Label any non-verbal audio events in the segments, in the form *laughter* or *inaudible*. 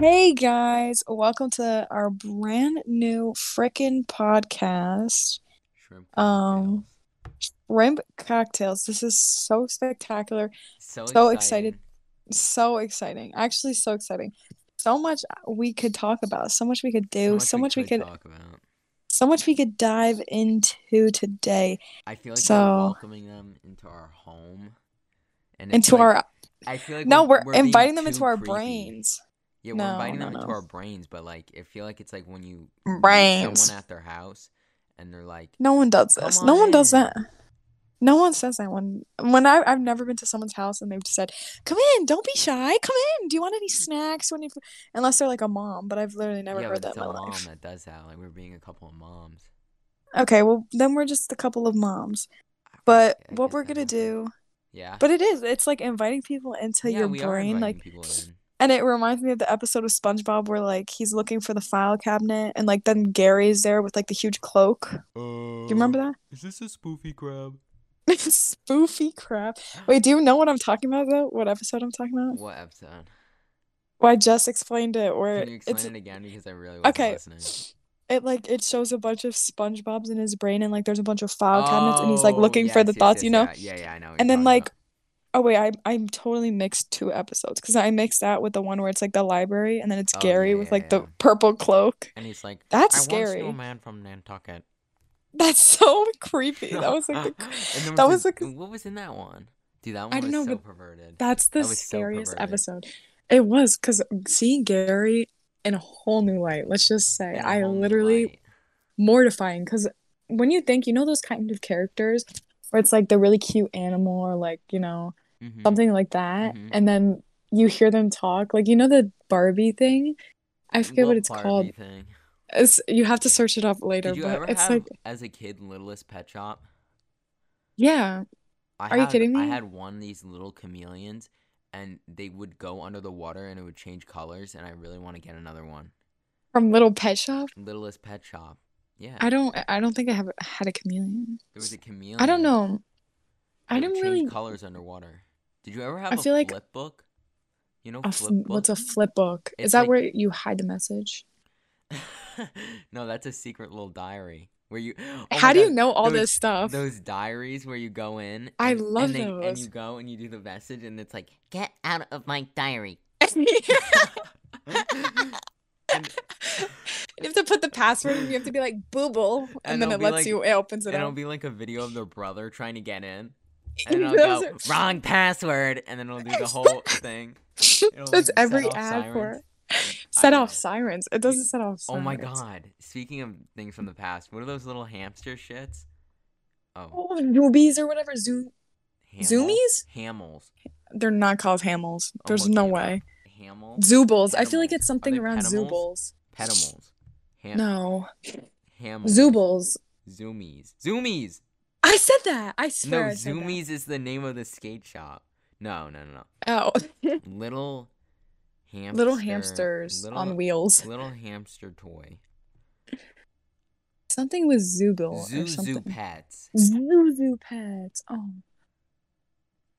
Hey guys, welcome to our brand new frickin' podcast. Shrimp Um, cocktails. Shrimp cocktails. This is so spectacular, So, so excited. so exciting. Actually, so exciting. So much we could talk about, so much we could So do, much so we much we could could, talk about. so much we could dive into today. I feel like we're So, welcoming them into our home, and into like our, I feel like no, we're we're we're inviting them into our creepy. brains. Yeah, we're inviting no, them into our brains, but like I feel like it's like when you Brains. someone at their house and they're like, No one does "Come this. No on one does that. No one says that when when I I've never been to someone's house and they've just said, "Come in, don't be shy. Come in. Do you want any snacks?" When you unless they're like a mom, but I've literally never Yeah, heard that it's in a my mom life. that does that. Like we're being a couple of moms. Okay, well then we're just a couple of moms. But I what we're gonna do, Yeah. but it is, it's like inviting people into Yeah, your brain, like, people in. And it reminds me of the episode of SpongeBob where like he's looking for the file cabinet and like then Gary's there with like the huge cloak. Do you remember Uh, that? is this a spoofy crab? *laughs* Spoofy crap. Wait, do you know what I'm talking about though? What episode I'm talking about? What episode? Well, I just explained it where Can you explain it's it again because I really wasn't okay. listening. It like it shows a bunch of SpongeBob's in his brain and like there's a bunch of file cabinets and he's like Oh, looking for the yes, thoughts, yes, you know? yeah, yeah, yeah. I know And then like about. Oh wait, I I'm totally mixed two episodes because I mixed that with the one where it's like the library and then it's Oh Gary yeah, with yeah, like the purple cloak. And he's like, That's I once knew a man from Nantucket. That's so *laughs* creepy. *laughs* That was like and the that was was a, like what was in that one? Dude, that I one don't was know, so but perverted. that's the That was so scariest episode. It was because seeing Gary in a whole new light. Let's just say I literally mortifying because when you think you know those kind of characters where it's like the really cute animal or like you know Mm-hmm. something like that Mhm. and then you hear them talk like you know the barbie thing i forget what What it's Barbie called thing? it's you have to search it up later you but ever it's have, like as a kid, Littlest Pet Shop? yeah I Are you had, kidding I had one of these little chameleons, and they would go under the water and it would change colors, and I really want to get another one. from little pet shop Littlest Pet Shop. Yeah. i don't i don't think i have had a chameleon There was a chameleon. i don't know i didn't really colors underwater. Did you ever have i a feel like flip book? You know a flip what's a flip book is that like where you hide the message *laughs* no, that's a secret little diary where you. Oh how do you know all those this stuff those diaries where you go in i and love and they and you go and you do the message and it's like get out of my diary. *laughs* and You have to put the password and you have to be like booble and, and then it lets like you it opens it and it'll be like a video of their brother trying to get in. And *laughs* it'll go are- *laughs* wrong password, and then it'll do the whole *laughs* thing. It'll That's every ad for sirens. it. I Set off sirens. It doesn't set off Oh my god! Speaking of things from the past, what are those little hamster shits? Oh, Oh, newbies or whatever. Zoom? Zoomies? Hamels. They're not called hamels. Oh, There's looking no up. way. Hamels. Zoobles. I feel like it's something around petimals? Zoobles. Petimals. Ham- No. Hamels. Zoobles. Zoomies. Zoomies. I said that. I No, swear I said that. Zoomies is the name of the skate shop. No, no, no, no. Oh. *laughs* Little hamster. Little hamsters little, on wheels. Little hamster toy. Something with Zooble Zoo or Zoo something. Pets. Zhu Zhu pets. Oh.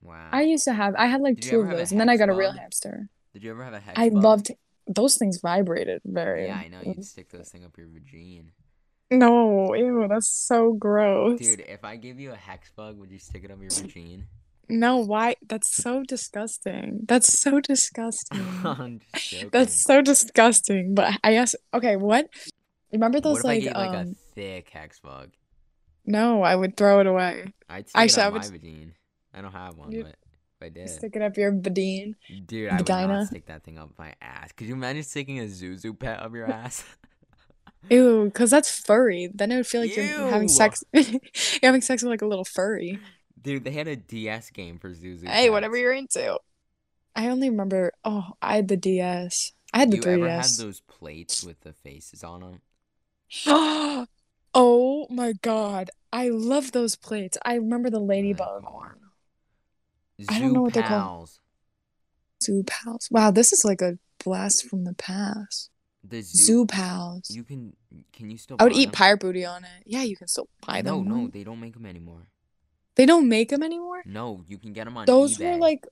Wow. I used to have I had like Did two of those and then I got a real bug? hamster. Did you ever have a hex I bug? loved those things vibrated very. Yeah, I know. You'd stick those thing up your vagine. No, ew, that's so gross. Dude, if I give you a Hexbug, would you stick it up your vagine? No, why? That's so disgusting. That's so disgusting. *laughs* That's so disgusting. But I guess okay, what? Remember what those I like gave like um a thick Hexbug? no, I would throw it away. I'd stick Actually, it I up would my vagine. I don't have one, You- but if I did, Stick it up your badine. dude, I would not stick that thing up my ass. Could you imagine sticking a Zhu Zhu pet up your ass? *laughs* Ew, because that's furry. Then it would feel like you're having sex. *laughs* you're having sex with like a little furry. Dude, they had a DS game for Zhu Zhu. Hey, whatever you're into. I only remember. Oh, I had the DS. I had the Do you ever 3DS. those plates with the faces on them? *gasps* oh my god, I love those plates. I remember the ladybug one. I don't know what they're called. Pals. Zoo pals. Wow, this is like a blast from the past. The zoo. Zoo pals. You can. Can you still? I would eat them? pirate booty on it. Yeah, you can still buy them. no, no? they don't make them anymore. They don't make them anymore. No, you can get them on Those eBay. were like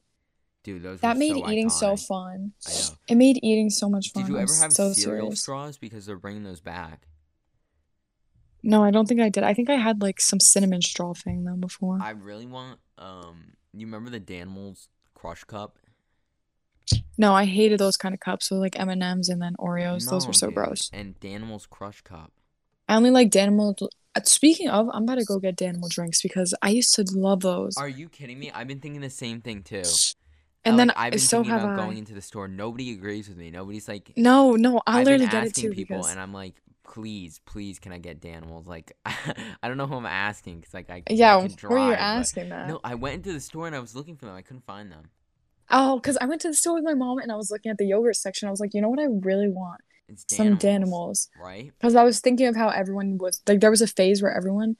Dude, those That made so eating so fun. It made eating so much fun. Did you ever have so cereal serious. straws because they're bringing those back? No, I don't think I did. I think I had like some cinnamon straw thing though before. I really want um you remember the Danimals Crush Cup? No, I hated those kind of cups. So like M&Ms and then Oreos. Those were so dude. gross. And Danimals Crush Cup. I only like Danimal. uh, Speaking of, I'm about to go get Danimal drinks because I used to love those. Are you kidding me? I've been thinking the same thing too. And I, then like, I've been so thinking have about I. going into the store. Nobody agrees with me. Nobody's like No, no, I'll I've been literally get it asking too people because and I'm like, please, please, can I get Danimals? Like, *laughs* I don't know who I'm asking because like I, I yeah, can where you drive, but- asking that? No, I went into the store and I was looking for them. I couldn't find them. Oh, because I went to the store with my mom and I was looking at the yogurt section. I was like, you know what I really want? It's Some Danimals, Danimals. right? Because I was thinking of how everyone was like, there was a phase where everyone,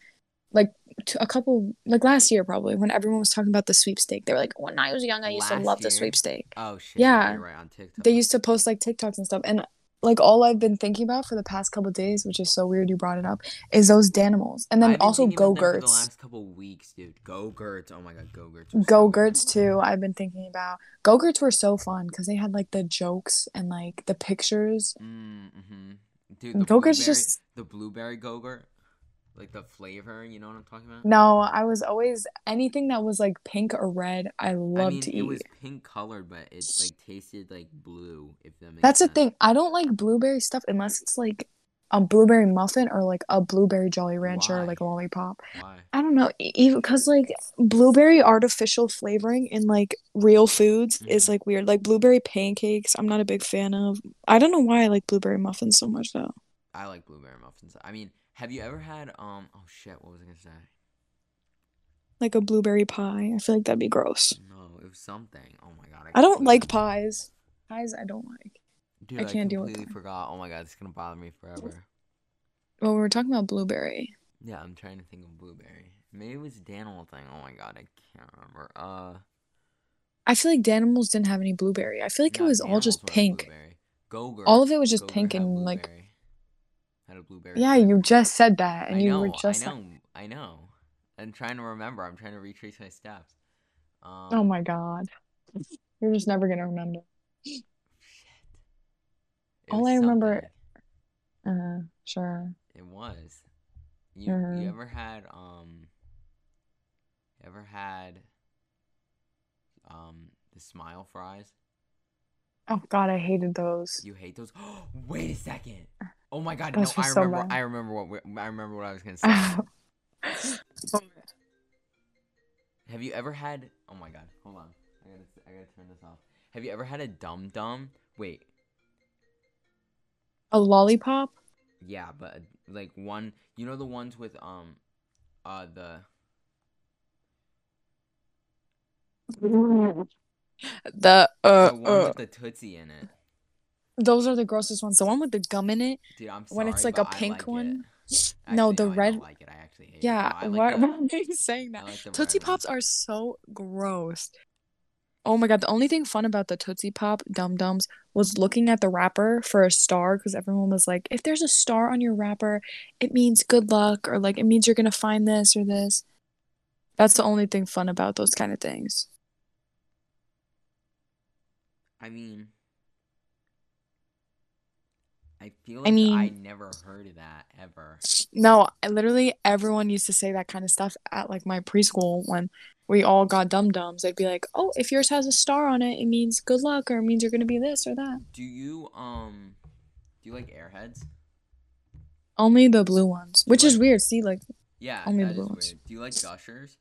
like a couple, like last year probably, when everyone was talking about the sweepstake. They were like, when I was young, I used to Last love the sweepstake. Oh shit! Yeah. right on TikTok. They used to post like TikToks and stuff. And like all I've been thinking about for the past couple days, which is so weird you brought it up, is those Danimals. And then I've also thinking Go them for the last couple weeks, dude. Go Gurts. Oh my god, Go Gurts. Go good. Gurts too. I've been thinking about Go Gurts were so fun because they had like the jokes and like the pictures. Mm-hmm. Dude, the Go Gurts blueberry, just the blueberry Go-Gurt, like the flavor. You know what I'm talking about? no. I was always anything that was like pink or red. I I loved mean, to eat it was pink colored, but it like tasted like blue. If that makes That's the thing. I don't like blueberry stuff unless it's like a blueberry muffin or like a blueberry Jolly Rancher or like a lollipop. Why? I don't know, even because like blueberry artificial flavoring in like real foods is Mhm. like weird. Like blueberry pancakes, I'm not a big fan of. I don't know why I like blueberry muffins so much though. I like blueberry muffins. I mean, have you ever had um? Oh shit! What was I gonna say? Like a blueberry pie. I feel like that'd be gross. No, it was something. Oh my god! I don't like pies. Pies I don't like. Dude, I can't deal with completely forgot. Oh my god, it's gonna bother me forever. Well, we were talking about blueberry. Yeah, I'm trying to think of blueberry. Maybe it was Danimal thing. Oh my god, I can't remember. Uh, I feel like Danimals didn't have any blueberry. I feel like it was all just pink. Blueberry. Go-Gurt. All of it was just Go-Gurt pink and like blueberry. Had a blueberry. yeah, flavor. you just said that and I you know, were just I know, I know. I'm trying to remember. I'm trying to retrace my steps. Um, Oh my god. You're just never gonna remember. shit. All I remember- something. Uh, sure. It was. You Mhm. you ever had um ever had um the smile fries? Oh god, I hated those. You hate those? *gasps* Wait a second. Oh my god, no, I remember bad. I remember what we- I remember what I was going *laughs* to say. Have you ever had Oh my god, hold on. I got to I got to turn this off. Have you ever had a dum dum? Wait. A lollipop? Yeah, but like one, you know the ones with um uh the *laughs* The uh, the one uh with the tootsie in it. Those are the grossest ones. The one with the gum in it. Dude, I'm sorry, When it's like a pink like one. It. No, Actually, the don't red- like it. I actually hate Yeah, it. No, *laughs* why, like why are you saying that? like Tootsie Pops are so gross. Oh my god, the only thing fun about the Tootsie Pop Dum Dums was looking at the wrapper for a star because everyone was like, if there's a star on your wrapper, it means good luck or like it means you're gonna find this or this. That's the only thing fun about those kind of things. I mean, I feel I like I, mean- I never heard of that ever. No, I- literally everyone used to say that kind of stuff at like my preschool when we all got Dum Dums. They'd be like, oh, if yours has a star on it, it means good luck or it means you're gonna be this or that. Do you um, do you like Airheads? Only the blue ones, which is weird. See, like Yeah, Only the blue ones. weird. Do you like Gushers?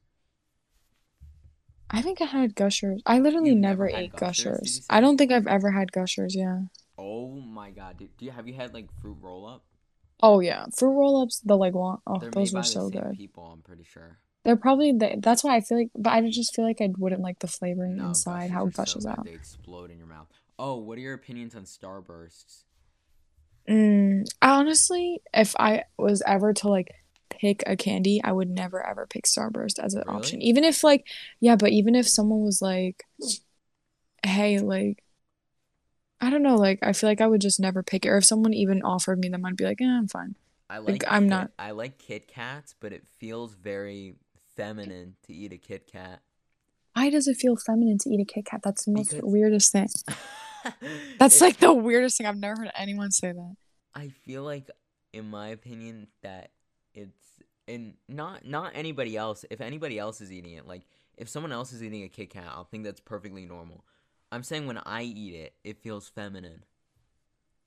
I think I had Gushers. I literally You've never, never ate Gushers, Gushers. I don't think I've ever had Gushers, yeah. Oh my god, dude. Do you have you had like fruit roll up? Oh yeah, fruit roll-ups, the like long. Oh, They're those were so good. people, I'm pretty sure. They're probably the, that's why I feel like, but I just feel like I wouldn't like the flavoring No, inside how it gushes so out. They explode in your mouth. Oh, what are your opinions on Starbursts? Mm, honestly, if I was ever to like pick a candy, I would never ever pick Starburst as an option. Even if like, yeah, but even if someone was like, hey, like, I don't know, like I feel like I would just never pick it. Or if someone even offered me them, I'd be like, eh, I'm fine. I like. I'm Kit- not- I like Kit Kats, but it feels very feminine to eat a Kit Kat. Why does it feel feminine to eat a Kit Kat? That's the most Because- weirdest thing. *laughs* That's It- like the weirdest thing. I've never heard anyone say that. I feel like, in my opinion, that it's and not not anybody else. If anybody else is eating it, like if someone else is eating a Kit Kat, I'll think that's perfectly normal. I'm saying when I eat it, it feels feminine.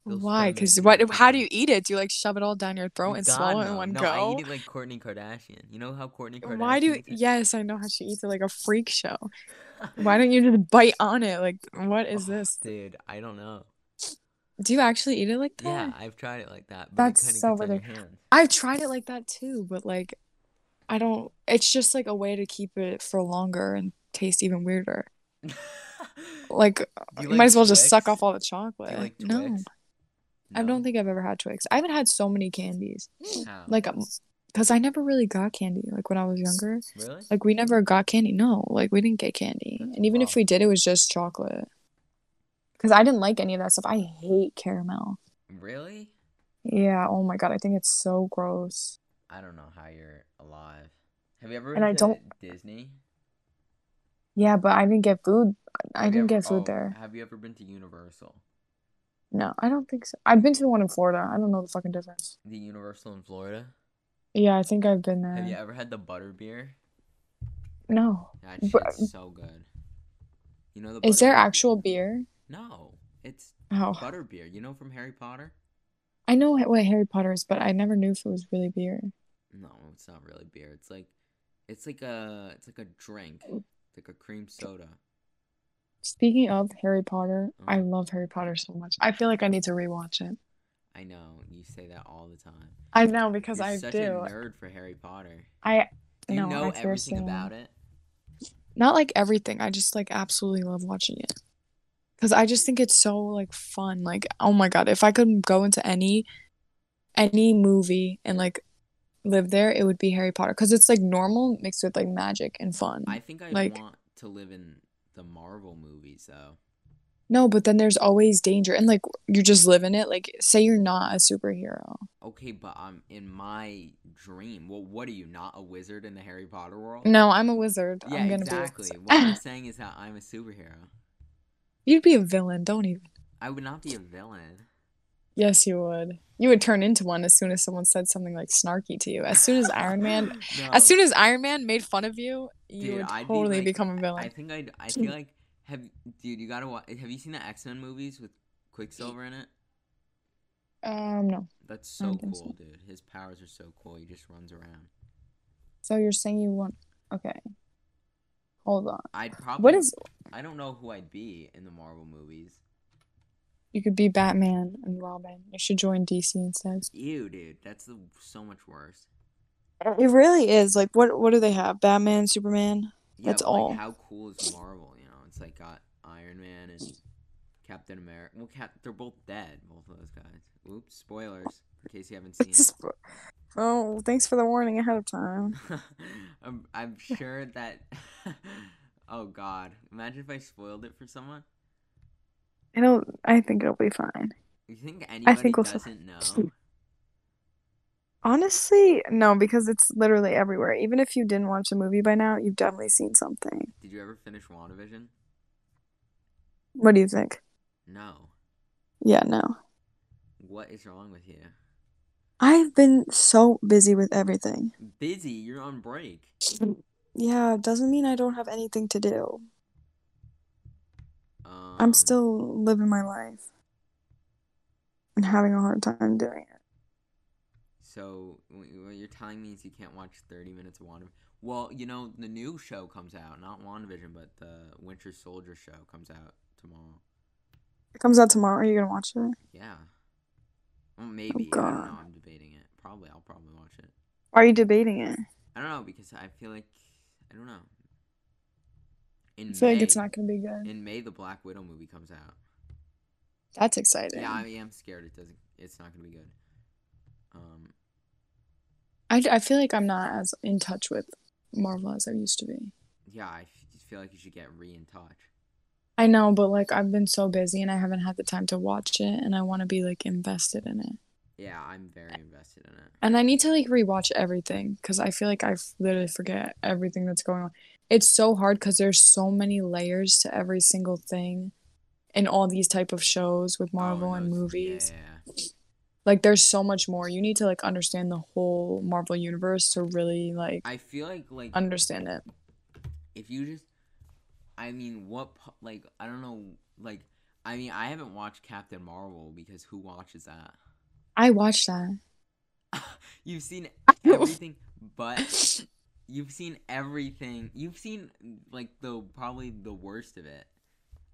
Feels Why? Because what? How do you eat it? Do you like shove it all down your throat and God, swallow it in no. one no, go? I eat it like Kourtney Kardashian. You know how Kourtney Kardashian Why do you? Yes, I know how she eats it like a freak show. *laughs* Why don't you just bite on it? Like, what is Oh, this? dude? I don't know. Do you actually eat it like that? Yeah, I've tried it like that, but That's so gets on your ridiculous. hands. I've tried it like that too, but like, I don't. It's just like a way to keep it for longer and taste even weirder. *laughs* Like, you you might as well just suck off all the chocolate. like No, Twix? I don't think I've ever had Twix. I haven't had so many candies. How? Like, um, because I never really got candy. Like when I was younger, really? like we never got candy. No, like we didn't get candy. And even if we did, it was just chocolate. Because I didn't like any of that stuff. I hate caramel. Really? Yeah, oh my God, I think it's so gross. I don't know how you're alive. Have you ever And been I to don't- Disney? Yeah, but I didn't get food. I Have you didn't ever- get food oh, there. Have you ever been to Universal? No, I don't think so. I've been to the one in Florida. I don't know the fucking difference. The Universal in Florida? Yeah, I think I've been there. Have you ever had the butter beer? No. That But- shit's so good. You know the Is butter there actual beer? No, it's Oh, butter beer. You know from Harry Potter? I know what Harry Potter is, but I never knew if it was really beer. No, it's not really beer. It's like, it's like a, it's like a drink, like a cream soda. Speaking of Harry Potter, I Mhm. love Harry Potter so much. I feel like I need to rewatch it. I know you say that all the time. I know because You're I such do. a nerd for Harry Potter. I you no, know everything about it? Not like everything. I just like absolutely love watching it. Cause I just think it's so like fun. Like, oh my God, if I could go into any any movie and like live there, it would be Harry Potter. Cause it's like normal mixed with like magic and fun. I think I Like- want to live in the Marvel movies though. No, but then there's always danger and like you just live in it. Like, say you're not a superhero. Okay, but I'm in my dream. Well, what are you not a wizard in the Harry Potter world? No, I'm a wizard. Yeah, I'm gonna exactly. be a What I'm *laughs* saying is that I'm a superhero. You'd be a villain, don't even. I would not be a villain. Yes, you would. You would turn into one as soon as someone said something like snarky to you. As soon as Iron *laughs* Man, as soon as Iron Man made fun of you, you Dude, would I'd be, totally like- become a villain. I think I'd. I feel like have dude. You gotta watch. Have you seen the X Men movies with Quicksilver in it? Um, no. That's so cool, dude. His powers are so cool. He just runs around. So you're saying you want? Okay. Hold on. I'd probably. What is? I don't know who I'd be in the Marvel movies. You could be Batman and Robin. You should join DC instead. Ew, dude. That's the, so much worse. It really is. Like, what? What do they have? Batman, Superman. Yeah, That's but, like, all. how cool is Marvel? You know, it's like got Iron Man and Captain America. Well, Cap, they're both dead. Both of those guys. Oops, spoilers. In case you haven't seen *laughs* it. Oh, thanks for the warning ahead of time. *laughs* I'm, I'm sure that. *laughs* oh God! Imagine if I spoiled it for someone. I don't. I think it'll be fine. You think anybody think we'll doesn't know? Honestly, no, because it's literally everywhere. Even if you didn't watch a movie by now, you've definitely seen something. Did you ever finish WandaVision? What do you think? No. Yeah, no. What is wrong with you? I've been so busy with everything. Busy. You're on break. *sniffs* Yeah, doesn't mean I don't have anything to do. Um, I'm still living my life and having a hard time doing it. So what you're telling me is you can't watch 30 minutes of WandaVision. Well, you know the new show comes out, not WandaVision, but the Winter Soldier show comes out tomorrow. It comes out tomorrow. Are you gonna watch it? Yeah. Well, maybe. I don't God. know. I'm debating it. Probably. I'll probably watch it. Are you debating it? I don't know because I feel like I don't know. In I feel May, like it's not gonna be good. in May, the Black Widow movie comes out. That's exciting. Yeah, I am scared it doesn't. It's not gonna be good. Um, I, I feel like I'm not as in touch with Marvel as I used to be. yeah, I feel like you should get re in touch. I know, but like I've been so busy and I haven't had the time to watch it and I want to be like invested in it. Yeah, I'm very invested in it. And I need to like rewatch everything because I feel like I literally forget everything that's going on. It's so hard because there's so many layers to every single thing in all these type of shows with Oh, Marvel no, and movies. Yeah. Like there's so much more. You need to like understand the whole Marvel universe to really like I feel like like understand it. if you just I mean what like I don't know like I mean I haven't watched Captain Marvel because who watches that? I watched that. *laughs* You've seen *laughs* everything but you've seen everything. You've seen like the probably the worst of it.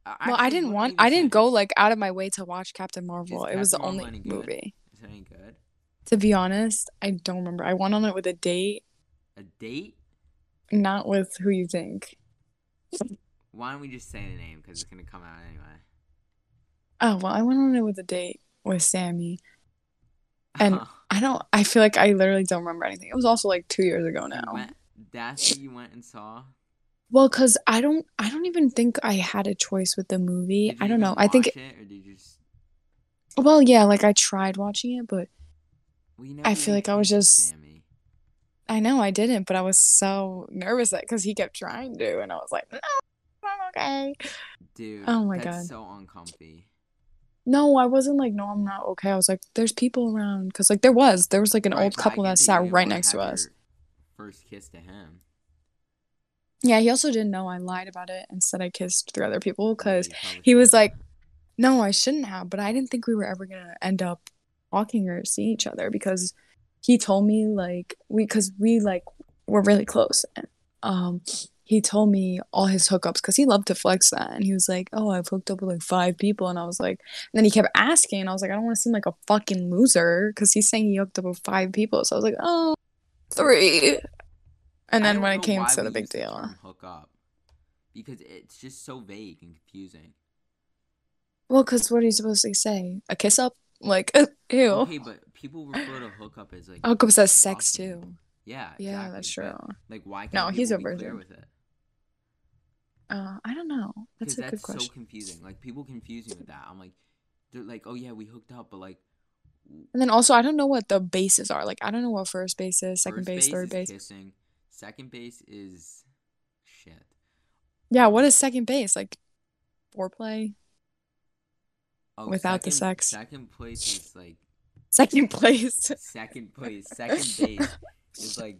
Uh, Well, I didn't want I didn't go like out of my way to watch Captain Marvel. It was the Captain only good? movie. Is it any good? To be honest, I don't remember. I went on it with a date, A date? not with who you think. Why don't we just say the name because it's gonna come out anyway. Oh, well, I went on it with a date with Sammy. And *laughs* I don't I feel like I literally don't remember anything. It was also like 2 years ago You now. went- that's what you went and saw. Well, cuz I don't I don't even think I had a choice with the movie. I don't know. I think it, or did you just? well, yeah, like I tried watching it, but Well, you I feel like I was just- Sammy. I know I didn't, but I was so nervous that cuz he kept trying to and I was like, "No, I'm okay." Dude, Oh my that's God. so uncomfy. No, I wasn't like, "No, I'm not okay." I was like, "There's people around." Cuz like there was. There was like an Right, old couple that sat right next to us. your First kiss to him. Yeah, he also didn't know I lied about it and said I kissed three other people because probably he was like, no, I shouldn't have, but I didn't think we were ever gonna end up talking or seeing each other because he told me like we because we like were really close and um he told me all his hookups because he loved to flex that and he was like, oh, I've hooked up with like five people and I was like, and then he kept asking and I was like, I don't want to seem like a fucking loser because he's saying he hooked up with five people, so I was like, oh, three. And then when it came to the big deal. hook up because it's just so vague and confusing. Well, because what are you supposed to say? A kiss up? Like, *laughs* ew. Okay, but people refer to hook up as like Hookup says sex too. Yeah, Yeah, exactly, that's but, true. Like, why can't No, he's a virgin. with it? Uh, I don't know. That's a good that's so confusing. Like people confuse me with that. I'm like, they're like, oh yeah, we hooked up, but like, And then also, I don't know what the bases are. Like, I don't know what first base is, second base, base third base. kissing, second base is shit. Yeah, what is second base? Like, foreplay? Oh, Without the sex. Second place is like Second *laughs* place. second place. Second base is like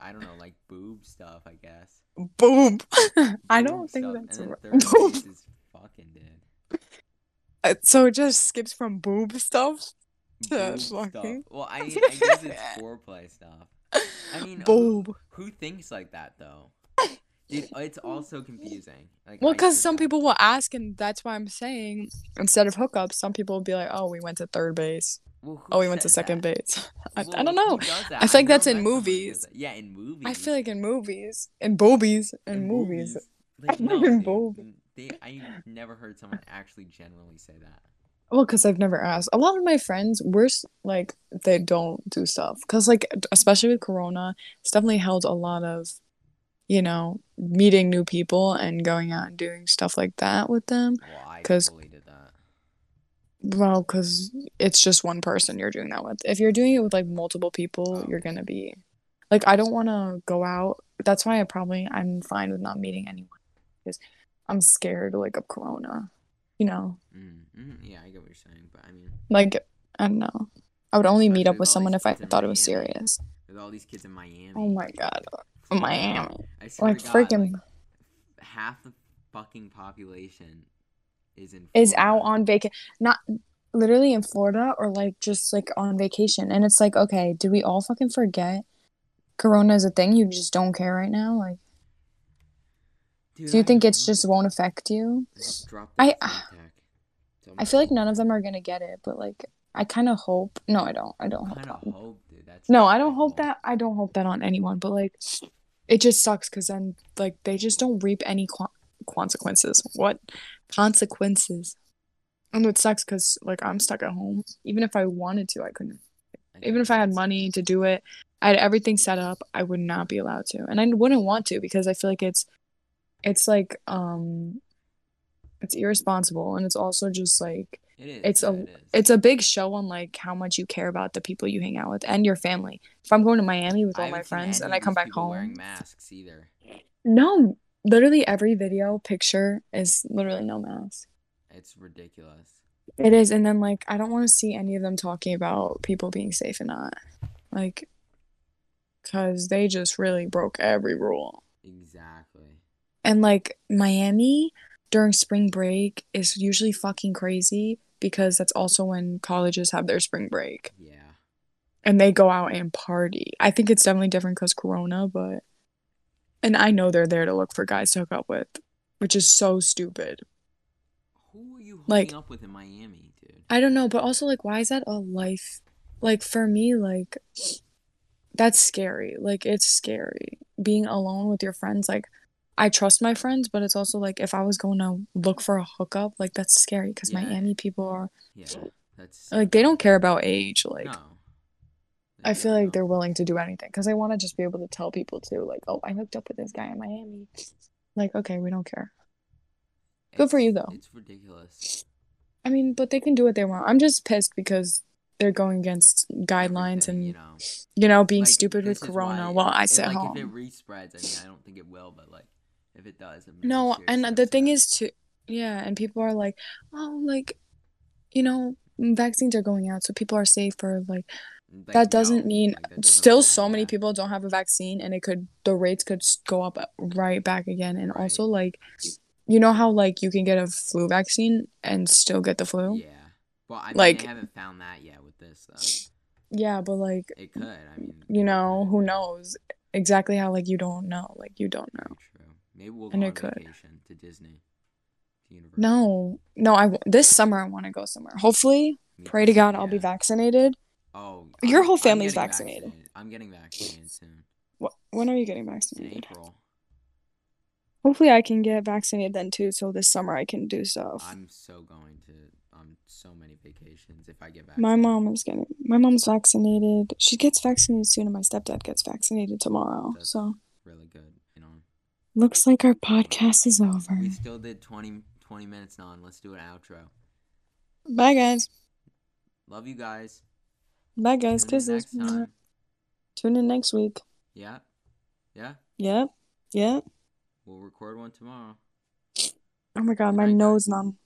I don't know, like boob stuff, I guess. Boom. *laughs* I don't think stuff, that's and then right. base is fucking dude. *laughs* Uh, So it just skips from boob stuff stuff. fucking. Well, I, I *laughs* guess it's foreplay stuff. I mean, uh, who, Boob. who thinks like that though? *laughs* Dude, it's also confusing. Like, Well, because some people will ask, and that's why I'm saying instead of hookups, some people will be like, "Oh, we went to third base. Well, Oh, we went to second that? base." *laughs* I, I don't know. who? I feel like I've that's in met someone who does movies. Yeah, in movies. I feel like in movies, in boobies, in, In movies. Like, no, In. They, I never heard someone actually generally say that. Well, because I've never asked. A lot of my friends, we're like, they don't do stuff. Because, like, especially with Corona, it's definitely held a lot of, you know, meeting new people and going out and doing stuff like that with them. Well, I 'Cause- fully did that. Well, because it's just one person you're doing that with. If you're doing it with, like, multiple people, Oh, you're gonna be. Like, I don't want to go out. That's why I probably, I'm fine with not meeting anyone. Because I'm scared, like, of Corona. You know? Mm, mm, yeah, I get what you're saying, but I mean, Like, I don't know. I would only meet up with someone if I thought it was serious. with all these kids in Miami. Oh my god. Miami. Like God, freaking like, half the fucking population is in is out on vacation not literally in Florida or like just like on vacation. And it's like, okay, did we all fucking forget Corona is a thing? You just don't care right now? Like Dude, do you I think it's know. just won't affect you? I-. I feel like none of them are gonna get it, but like I kind of hope. No, I don't. I don't hope. that. hope, dude. That's No, I don't hope despicable. that. I don't hope that on anyone. But like, it just sucks because then like they just don't reap any qu- consequences. What consequences? And it sucks because like I'm stuck at home. Even if I wanted to, I couldn't. get Even if I had money to do it, I had everything set up. I would not be allowed to, and I wouldn't want to because I feel like it's, it's like um, it's irresponsible, and it's also just like It is. it's a- it is. it's a big show on like how much you care about the people you hang out with and your family. If I'm going to Miami with all my friends and I come back home, wearing masks either. No, literally every video picture is literally no mask. It's ridiculous. It is, and then like I don't want to see any of them talking about people being safe and not. Like, because they just really broke every rule. Exactly. And like Miami during spring break is usually fucking crazy because that's also when colleges have their spring break Yeah. and they go out and party. I think it's definitely different because Corona, but and I know they're there to look for guys to hook up with, which is so stupid. Who are you hooking Like- up with in Miami, dude? I don't know, but also like why is that a life? Like for me, like that's scary. Like it's scary being alone with your friends. Like I trust my friends, but it's also like if I was going to look for a hookup, like that's scary because Yeah. Miami people are Yeah. That's like they don't care about age. Like No. I feel like know. they're willing to do anything because they want to just be able to tell people too, like, oh, I hooked up with this guy in Miami. Like, okay, we don't care. good for you, though. It's ridiculous. I mean, but they can do what they want. I'm just pissed because they're going against guidelines Everything, and you know. you know being Like, stupid with Corona why- while I sit like, home. If it respreads, I mean, I don't think it will, but like, if it does, No, and the thing is too, yeah, and people are like, oh, like, you know, vaccines are going out, so people are safer. Like, Like, that doesn't no, mean like, that doesn't still apply, so many people don't have a vaccine, and it could the rates could go up uh, right back again. And Right. also, like, you know how like you can get a flu vaccine and still get the flu? Yeah. Well, I mean, Like- they haven't found that yet with this, though. Yeah, but like, It could. I mean, you know, who knows exactly how like you don't know, like you don't know. True. Maybe we'll And go it on could. vacation to Disney, to No, no, I w- this summer I want to go somewhere. Hopefully, pray to God I'll be vaccinated. Oh, Your I'm- whole family's getting vaccinated. I'm getting vaccinated soon. Wh- When are you getting In vaccinated? April. Hopefully, I can get vaccinated then too, so this summer I can do stuff. I'm so going to on so many vacations if I get My vaccinated. mom is getting, my mom's vaccinated. She gets vaccinated soon, and my stepdad gets vaccinated tomorrow. That's So really good. Looks like our podcast is over. we still did 20, 20 minutes on. Let's do an outro. Bye, guys. Love you guys. Bye, guys. Tune Kisses. Tune in next week. Yeah, yeah. Yep. Yep. We'll record one tomorrow. Oh my God, my nose numb.